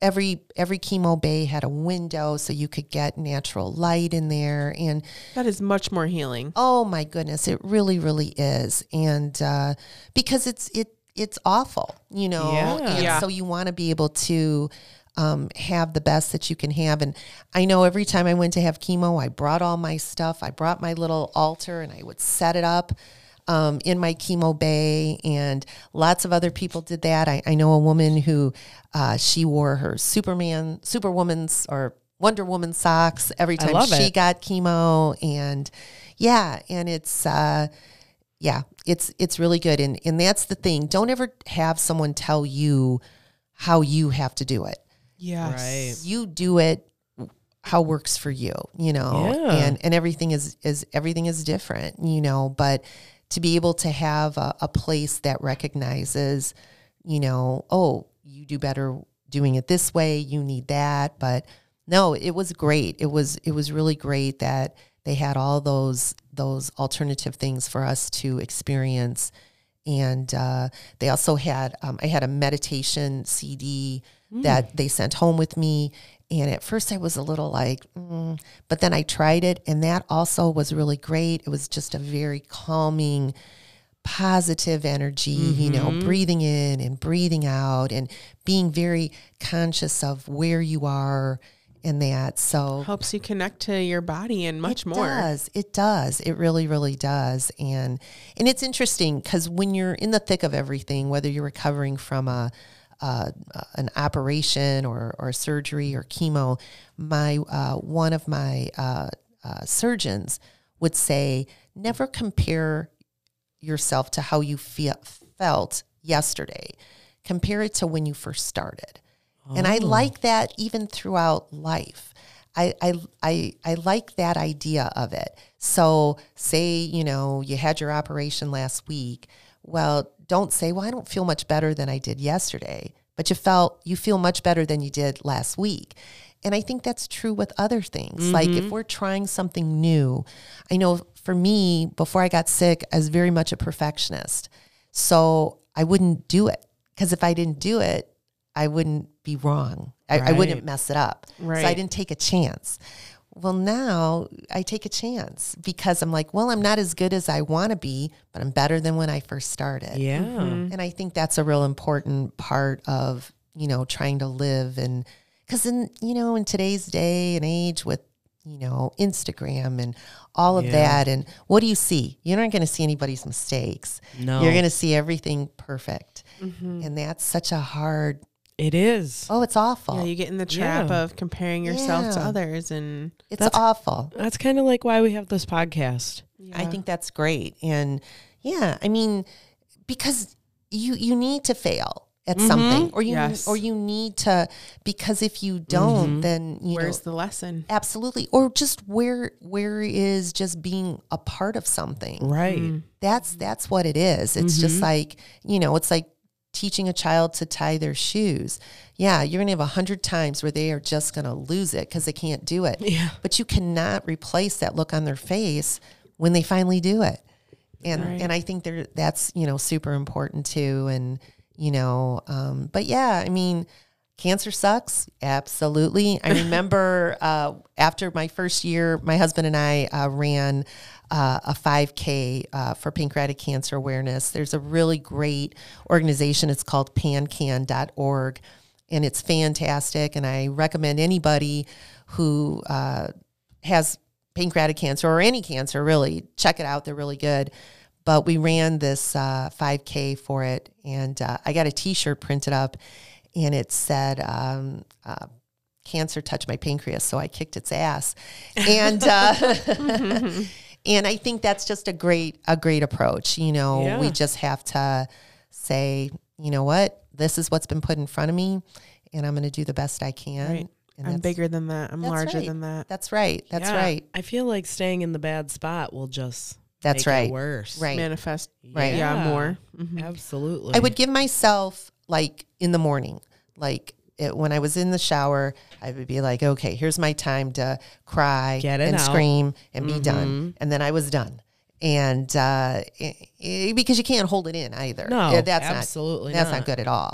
every every chemo bay had a window so you could get natural light in there and that is much more healing. Oh my goodness, it really, really is, and uh, because it's it it's awful, you know, Yeah. and Yeah. so you want to be able to um, have the best that you can have. And I know every time I went to have chemo, I brought all my stuff. I brought my little altar, and I would set it up. Um, in my chemo bay, and lots of other people did that. I, I know a woman who uh, she wore her Superman, Superwoman's, or Wonder Woman socks every time she it. got chemo, and yeah, and it's uh, yeah, it's it's really good, and and that's the thing. Don't ever have someone tell you how you have to do it. Yes. Right. You do it how works for you, you know, Yeah. and and everything is is everything is different, you know, but to be able to have a, a place that recognizes, you know, oh, you do better doing it this way, you need that, but no, it was great. It was it was really great that they had all those those alternative things for us to experience and uh, they also had um, i had a meditation cd that they sent home with me and at first i was a little like mm, but then i tried it and that also was really great it was just a very calming positive energy you know breathing in and breathing out and being very conscious of where you are in that so Helps you connect to your body and much it more. does. It does. It really, really does. And and it's interesting because when you're in the thick of everything, whether you're recovering from a, uh, an operation or or surgery or chemo, my uh, one of my uh, uh, surgeons would say, never compare yourself to how you feel, felt yesterday. Compare it to when you first started. And I like that even throughout life. I, I, I, I like that idea of it. So, say, you know, you had your operation last week. Well, don't say, well, I don't feel much better than I did yesterday, but you felt, you feel much better than you did last week. And I think that's true with other things. Like if mm-hmm. we're trying something new, I know for me, before I got sick, I was very much a perfectionist. So I wouldn't do it because if I didn't do it, I wouldn't be wrong. I, I wouldn't mess it up. So I didn't take a chance. Well, now I take a chance because I'm like, well, I'm not as good as I want to be, but I'm better than when I first started. yeah. Mm-hmm. And I think that's a real important part of, you know, trying to live and because in, you know, in today's day and age with, you know, Instagram and all of Yeah. that. And what do you see? You're not going to see anybody's mistakes. No. You're going to see everything perfect. Mm-hmm. And that's such a hard, It is. oh, it's awful. Yeah, you get in the trap Yeah. of comparing yourself to others and it's That's- awful. That's kind of like why we have this podcast. I think that's great. And yeah, I mean, because you you need to fail at mm-hmm. something or you Yes. or you need to because if you don't mm-hmm. then you where's know the lesson? absolutely or just where where is just being a part of something Right. Mm. that's that's what it is it's just mm-hmm. like you know it's like teaching a child to tie their shoes yeah you're gonna have a hundred times where they are just gonna lose it because they can't do it Yeah. but you cannot replace that look on their face when they finally do it and Right. and i think there that's you know super important too and you know um, but yeah i mean cancer sucks absolutely i *laughs* remember uh, after my first year my husband and i uh, ran uh, a 5k uh, for pancreatic cancer awareness. There's a really great organization. It's called pancan.org and it's fantastic. And i recommend anybody who uh, has pancreatic cancer or any cancer really check it out. They're really good. But we ran this uh, 5k for it and uh, i got a t-shirt printed up and it said um, uh, cancer touched my pancreas so i kicked its ass. And uh, *laughs* *laughs* *laughs* and i think that's just a great a great approach you know we just have to say, you know what, this is what's been put in front of me, and I'm going to do the best I can. Right. And I'm bigger than that. I'm larger right. than that. That's right. That's Yeah, right. I feel like staying in the bad spot will just That's make right. it worse. Right. Manifest. Right. Yeah, more. Mhm. Absolutely. I would give myself like in the morning, like it, when I was in the shower, I would be like, okay, here's my time to cry and out. scream and be done, and then I was done. And uh, i- i- because you can't hold it in either. No, that's absolutely not that's not. not good at all.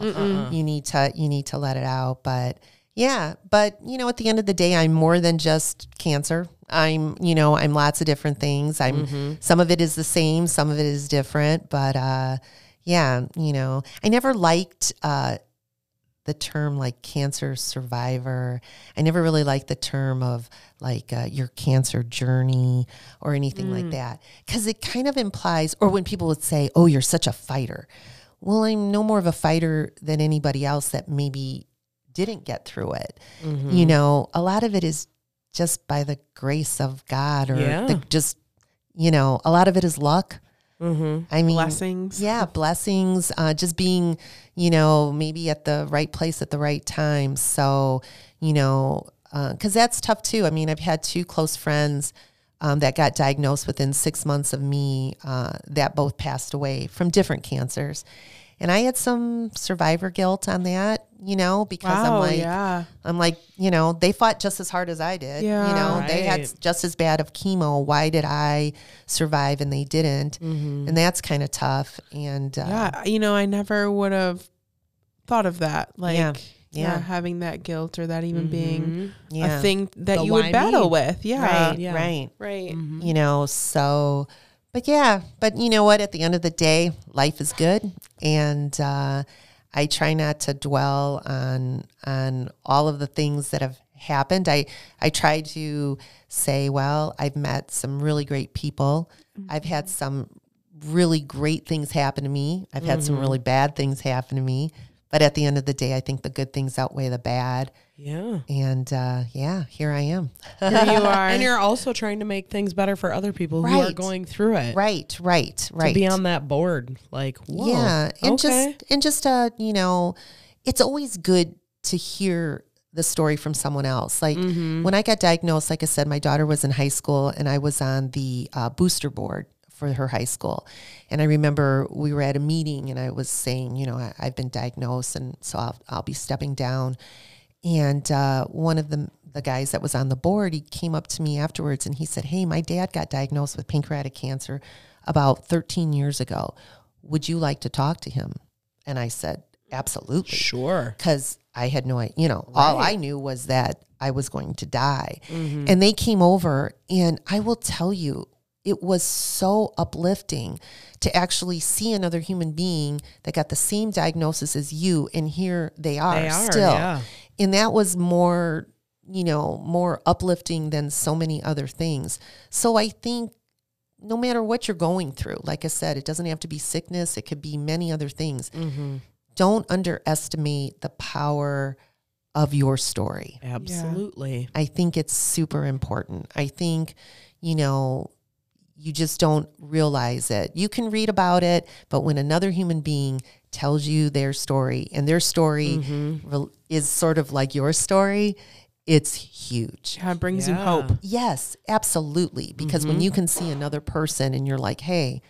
You need to you need to let it out. But yeah, but you know, at the end of the day, I'm more than just cancer. I'm you know I'm lots of different things. I'm some of it is the same, some of it is different. But uh, yeah, you know, I never liked. Uh, the term like cancer survivor. I never really liked the term of like uh, your cancer journey or anything like that because it kind of implies, or when people would say, oh, you're such a fighter. Well, I'm no more of a fighter than anybody else that maybe didn't get through it. You know, a lot of it is just by the grace of God or Yeah. the, just, you know, a lot of it is luck. Mm-hmm. I mean, Blessings. yeah, blessings. Uh, just being, you know, maybe at the right place at the right time. So, you know, because that's tough too. I mean, I've had two close friends um, that got diagnosed within six months of me uh, that both passed away from different cancers. And I had some survivor guilt on that, you know, because I'm like, yeah. I'm like, you know, they fought just as hard as I did. Yeah, You Yeah. know, they had just as bad of chemo. Why did I survive and they didn't? Mm-hmm. And that's kind of tough. And uh, Yeah. You know, I never would have thought of that. Like, Yeah. yeah, Yeah. having that guilt or that even being mm-hmm. yeah. a thing that The you would battle me? with. Yeah. right, Yeah. right. Right. Mm-hmm. You know, so, but yeah, but you know what? At the end of the day, life is good. And, uh, I try not to dwell on on all of the things that have happened. I I try to say, well, I've met some really great people. I've had some really great things happen to me. I've had some really bad things happen to me. But at the end of the day, I think the good things outweigh the bad. Yeah. And uh, yeah, here I am. *laughs* Here you are. And you're also trying to make things better for other people who are going through it. Right, right, right. To be on that board. Like, whoa. Yeah, and okay. just and just uh, you know, it's always good to hear the story from someone else. Like Mm-hmm. when I got diagnosed, like I said, my daughter was in high school, and I was on the uh, booster board for her high school. And I remember we were at a meeting, and I was saying, you know, I, I've been diagnosed, and so I'll I'll be stepping down. And uh, one of the the guys that was on the board, he came up to me afterwards and he said, "Hey, my dad got diagnosed with pancreatic cancer about 13 years ago. Would you like to talk to him?" And I said, "Absolutely." Sure. because I had no idea. You know, all I knew was that I was going to die. And they came over, and I will tell you, it was so uplifting to actually see another human being that got the same diagnosis as you, and here they are, They are, still. yeah. And that was more, you know, more uplifting than so many other things. So I think no matter what you're going through, like I said, it doesn't have to be sickness, it could be many other things mm-hmm. don't underestimate the power of your story. Absolutely. I think it's super important. I think, you know, you just don't realize it. You can read about it, but when another human being tells you their story and their story Mm-hmm. rel- is sort of like your story, it's huge. Yeah, it brings Yeah. you hope. Yes, absolutely. Because when you can see another person and you're like, hey,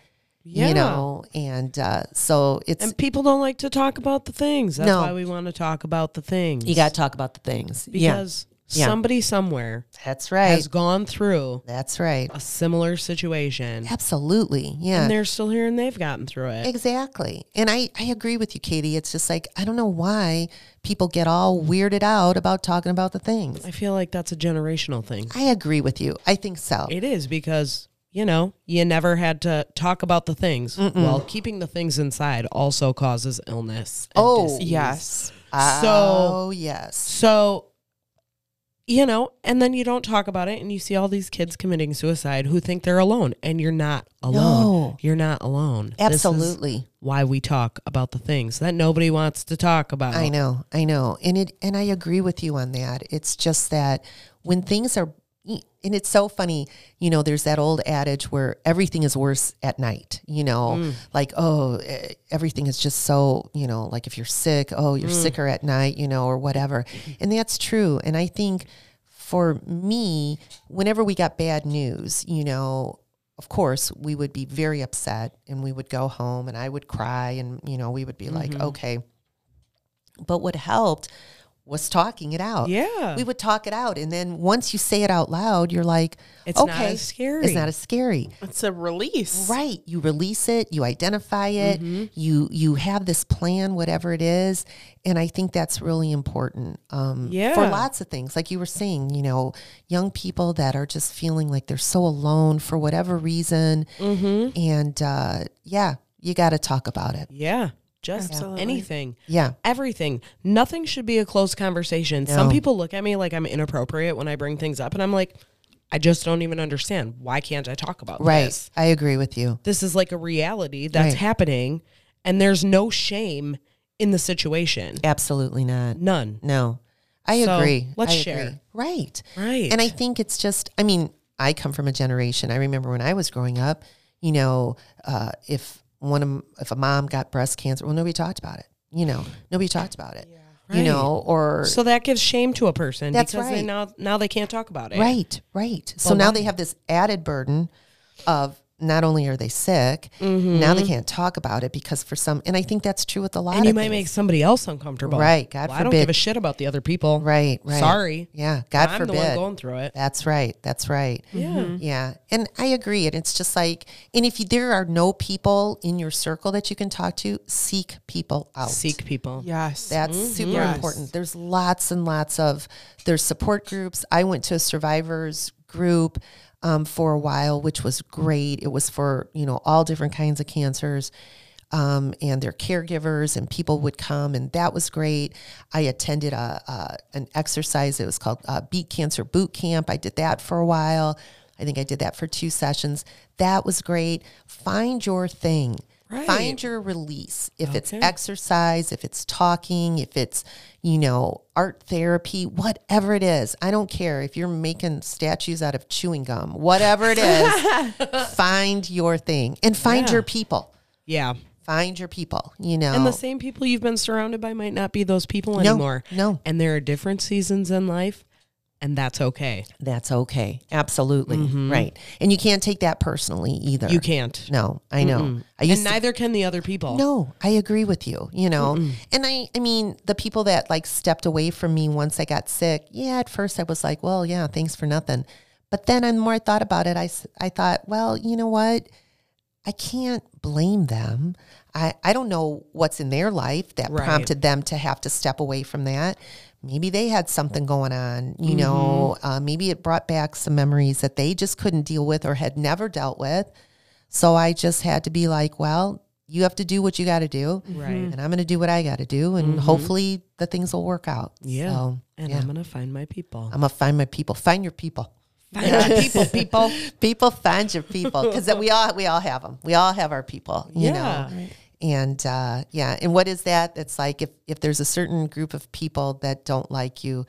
Yeah. you know, and uh, so it's And people don't like to talk about the things. That's No. why we want to talk about the things. you got to talk about the things. because Yeah. Somebody somewhere that's right. has gone through That's right. a similar situation Absolutely. Yeah. and they're still here and they've gotten through it. Exactly. And I, I agree with you, Katie. It's just like, I don't know why people get all weirded out about talking about the things. I feel like that's a generational thing. I agree with you. I think so. It is because, you know, you never had to talk about the things. Well, keeping the things inside also causes illness. and Oh, disease. Yes. oh, yes. So, you know, and then you don't talk about it and you see all these kids committing suicide who think they're alone and you're not alone. No. You're not alone. Absolutely. why we talk about the things that nobody wants to talk about. I know. I know. And it and I agree with you on that. It's just that when things are and it's so funny, you know, there's that old adage where everything is worse at night, you know, Mm. like, oh, everything is just so, you know, like if you're sick, oh, you're Mm. sicker at night, you know, or whatever. And that's true. And I think for me, whenever we got bad news, you know, of course, we would be very upset and we would go home and I would cry and, you know, we would be like, Mm-hmm. okay. But what helped was talking it out. Yeah. We would talk it out. And then once you say it out loud, you're like, It's not okay, as scary. It's not as scary. It's a release. Right. You release it, you identify it, Mm-hmm. you you have this plan, whatever it is. And I think that's really important. Um Yeah. for lots of things. Like you were saying, you know, young people that are just feeling like they're so alone for whatever reason. Mm-hmm. And uh yeah, you gotta talk about it. Yeah. Just Absolutely. anything. Yeah. Everything. Nothing should be a closed conversation. Some people look at me like I'm inappropriate when I bring things up, and I'm like, I just don't even understand. Why can't I talk about Right. this? I agree with you. This is like a reality that's Right. happening, and there's no shame in the situation. Absolutely not. None. No, I So, agree. let's I share. agree. Right. Right. And I think it's just, I mean, I come from a generation. I remember when I was growing up, you know, uh, if one of, if a mom got breast cancer, well, nobody talked about it. You know, nobody talked about it. You Right. You know, or so that gives shame to a person That's because they right. now now they can't talk about it. right, right. So Well, now they have this added burden of not only are they sick, Mm-hmm. now they can't talk about it because for some, and I think that's true with a lot And you might things. make somebody else uncomfortable. Right, God Well, I don't give a shit about the other people. right, right. Sorry. Yeah. God I'm forbid. the one going through it. That's right. That's right. Yeah. Yeah. And I agree. And it's just like, and if you, there are no people in your circle that you can talk to, seek people out. Seek people. Yes. That's super Yes. important. There's lots and lots of, there's support groups. I went to a survivors group um, for a while, which was great. It was for, you know, all different kinds of cancers. Um, and their caregivers and people would come, and that was great. I attended a, a an exercise. It was called uh, Beat Cancer Boot Camp. I did that for a while. I think I did that for two sessions. That was great. Find your thing. Right. Find your release. If it's exercise, if it's talking, if it's, you know, art therapy, whatever it is. I don't care if you're making statues out of chewing gum, whatever it is, *laughs* find your thing and find Yeah. your people. Yeah. Find your people, you know. And the same people you've been surrounded by might not be those people No, anymore. no. And there are different seasons in life, and that's okay. That's okay. Absolutely. Right. And you can't take that personally either. Mm-hmm. You can't. No, I know. I And used to neither can the other people. No, I agree with you, you know. And I I mean, the people that like stepped away from me once I got sick, yeah, at first I was like, well, yeah, thanks for nothing. But then the more I thought about it, I, I thought, well, you know what? I can't blame them. I, I don't know what's in their life that Right. prompted them to have to step away from that. Maybe they had something going on, you know, uh, maybe it brought back some memories that they just couldn't deal with or had never dealt with. So I just had to be like, well, you have to do what you got to do. Right. And I'm going to do what I got to do. And hopefully the things will work out. Yeah. So, And yeah. I'm going to find my people. I'm going to find my people. Find your people. Find my people, people. *laughs* People find your people because we all we all have them. We all have our people, you Yeah. know. And uh, yeah, and what is that? It's like if if there's a certain group of people that don't like you,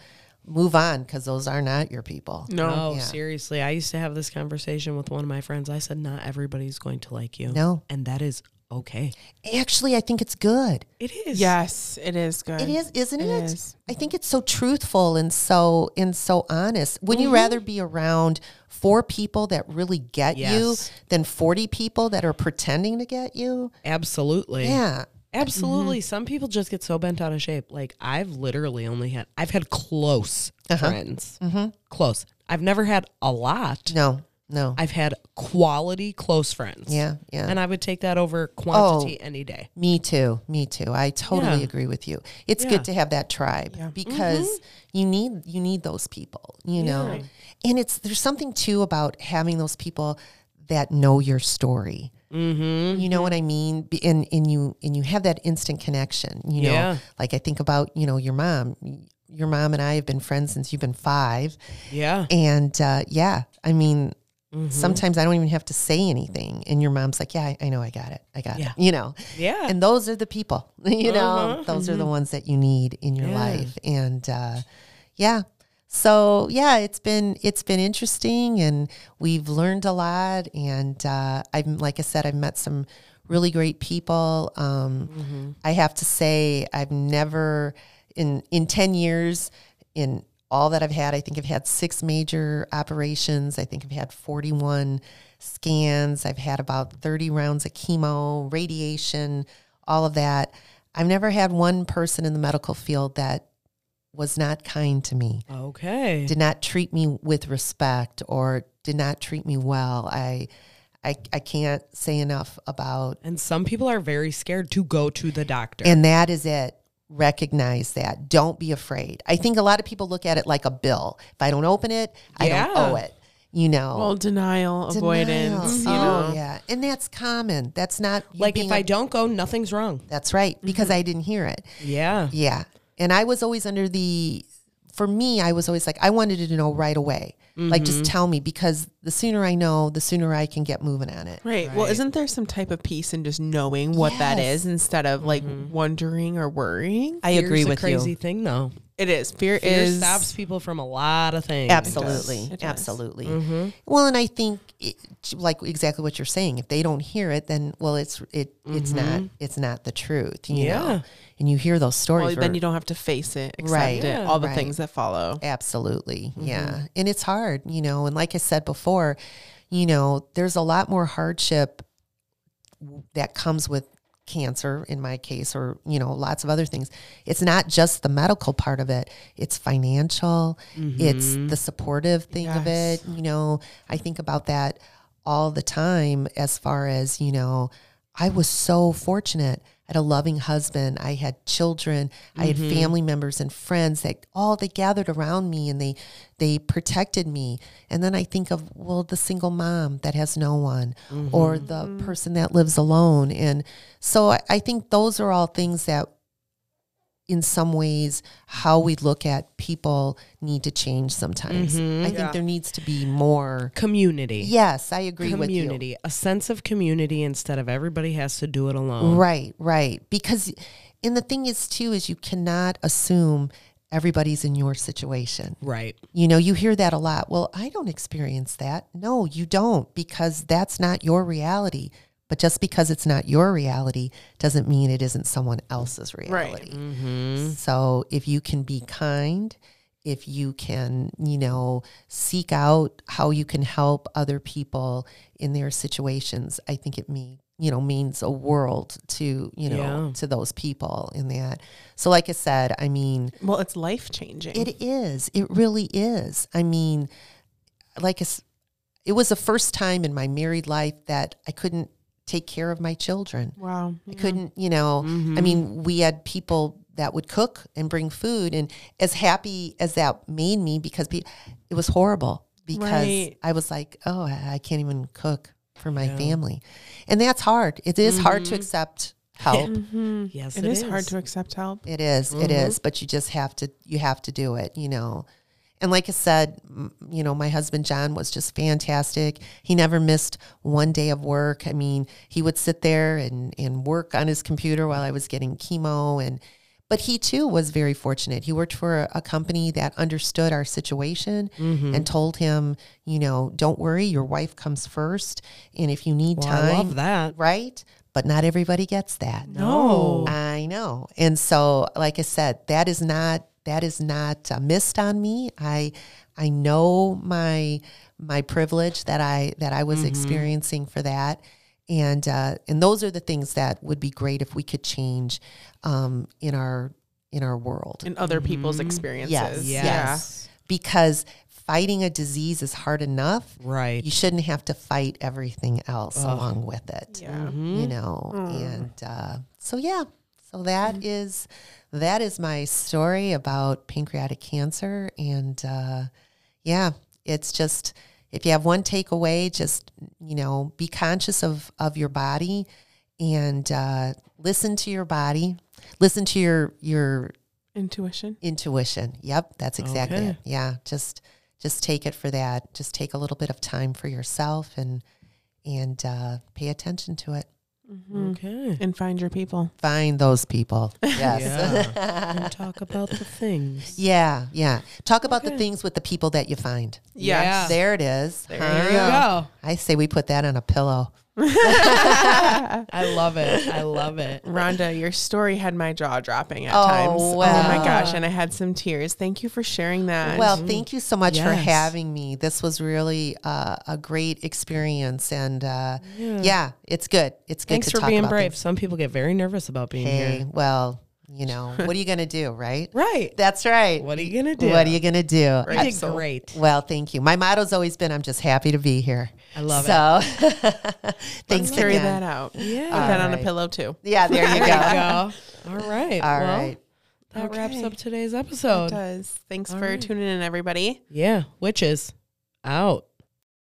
move on because those are not your people. No. No, Yeah. seriously. I used to have this conversation with one of my friends. I said, not everybody's going to like you. No. And that is okay. Actually, I think it's good. It is. Yes, it is good. It is, isn't it? It is. I think it's so truthful and so and so honest. Would Mm-hmm. you rather be around four people that really get you than forty people that are pretending to get you? Absolutely. Yeah. Absolutely. Mm-hmm. Some people just get so bent out of shape. Like I've literally only had I've had close Uh-huh. friends. Close. I've never had a lot. No, no. I've had quality close friends. yeah, yeah. And I would take that over quantity any day. Me too. Me too. I totally Yeah. agree with you. It's Yeah. good to have that tribe because you need you need those people, you know. And it's there's something too about having those people that know your story. Mm-hmm. You know what I mean? And and you and you have that instant connection. You know, Yeah. like I think about you know your mom. Your mom and I have been friends since you've been five, Yeah. and uh, yeah, I mean. Mm-hmm. Sometimes I don't even have to say anything, and your mom's like, "Yeah, I, I know, I got it, I got Yeah. it." You know, Yeah. and those are the people *laughs* you know Uh-huh. those are the ones that you need in your Yeah. life and uh, yeah so yeah, it's been it's been interesting, and we've learned a lot. And uh, I've like I said, I've met some really great people. Um, I have to say, I've never in in ten years in all that I've had. I think I've had six major operations. I think I've had forty one scans. I've had about thirty rounds of chemo, radiation, all of that. I've never had one person in the medical field that was not kind to me Okay. did not treat me with respect or did not treat me well. I I, I can't say enough about and some people are very scared to go to the doctor. and that is it. Recognize that. Don't be afraid. I think a lot of people look at it like a bill. If I don't open it, I don't owe it. You know. Well, denial, avoidance, Denial. you know. Oh, yeah. And that's common. That's not like if I don't go, nothing's wrong. That's right, because Mm-hmm. I didn't hear it. Yeah. Yeah. And I was always under the, for me, I was always like, I wanted to know right away. Like, just mm-hmm. tell me because the sooner I know, the sooner I can get moving on it. Right. Well, isn't there some type of peace in just knowing what that Yes. is instead of like mm-hmm. wondering or worrying? I agree Here's a crazy you. thing though. It is. Fear, Fear is stops people from a lot of things. Absolutely. It does. Absolutely. Mm-hmm. Well, and I think, it, like exactly what you're saying, if they don't hear it, then, well, it's, it, it's not, it's not the truth, you Yeah. know? And you hear those stories. Well, where- then you don't have to face it, accept Right. it, Yeah. all the Right. things that follow. Absolutely. Yeah. And it's hard, you know, and like I said before, you know, there's a lot more hardship that comes with cancer in my case or you know lots of other things. It's not just the medical part of it. It's financial. It's mm-hmm. the supportive thing of it you know. I think about that all the time as far as you know i was so fortunate I had a loving husband i had children i had mm-hmm. family members and friends that all they gathered around me and they they protected me. And then i think of well the single mom that has no one or mm-hmm. the mm-hmm. person that lives alone. And so I, I think those are all things that in some ways how we look at people need to change sometimes mm-hmm. i think Yeah. there needs to be more Community. yes i agree with you community. A sense of community instead of everybody has to do it alone. Right, right. Because, and the thing is, too, is you cannot assume everybody's in your situation. Right. You know, you hear that a lot. Well, I don't experience that. No, you don't, because that's not your reality. But just because it's not your reality doesn't mean it isn't someone else's reality. Right. So if you can be kind, if you can, you know, seek out how you can help other people in their situations, I think it mean you know means a world to you know Yeah. to those people in that. So like I said, I mean, Well, it's life changing. it is. It really is. I mean, like it was the first time in my married life that I couldn't take care of my children. Wow. I couldn't, you know, I mm-hmm. mean, we had people that would cook and bring food and as happy as that made me because pe- it was horrible because Right. I was like, oh, I I can't even cook for my family. And that's hard. It is hard to mm-hmm. accept help. *laughs* Mm-hmm. Yes, It is hard to accept help. It is, It is, but you just have to you have to do it, you know. And like I said, you know, my husband John was just fantastic. He never missed one day of work. I mean, he would sit there and and work on his computer while I was getting chemo and but he too was very fortunate. He worked for a, a company that understood our situation mm-hmm. and told him, you know, don't worry, your wife comes first and if you need Well, time, I love that. right? But not everybody gets that. No. I know. And so, like I said, that is not that is not uh, missed on me. I I know my my privilege that I that I was Mm-hmm. experiencing for that, and uh, and those are the things that would be great if we could change um, in our in our world In other people's experiences. Yes. Yeah. Yes. because fighting a disease is hard enough. Right. You shouldn't have to fight everything else along with it Yeah. you know and uh, so yeah so that is that is my story about pancreatic cancer. And uh, yeah it's just if you have one takeaway just you know be conscious of of your body and uh, listen to your body. Listen to your your Intuition. intuition. Yep that's exactly Okay. it. Yeah just just take it for that. Just take a little bit of time for yourself and and uh, pay attention to it Mm-hmm. Okay. And find your people. Find those people. *laughs* Yes. Yeah. and *laughs* talk about the things. Yeah, yeah. Talk about the things with the people that you find. Yeah. There it is. There Huh? There you go. I say we put that on a pillow. *laughs* I love it. I love it. Rhonda, your story had my jaw dropping at Oh, times. Oh my gosh. And I had some tears. Thank you for sharing that. Well, thank you so much for having me. This was really uh, a great experience, and uh, yeah. it's good. It's good Thanks to for talk being about brave. things. Some people get very nervous about being Hey, here. well, you know, *laughs* what are you gonna do, right? Right. That's right. What are you gonna do? What are you gonna do? You did So- great. Well, thank you. My motto's always been, "I'm just happy to be here." I love it. *laughs* so, Let's thanks carry again. that out. Yeah. Put that on a pillow too. Yeah, there you *laughs* There go. you go. All right. All well, right. That wraps up today's It episode. does. Thanks All for right. tuning in, everybody. Yeah. Witches out.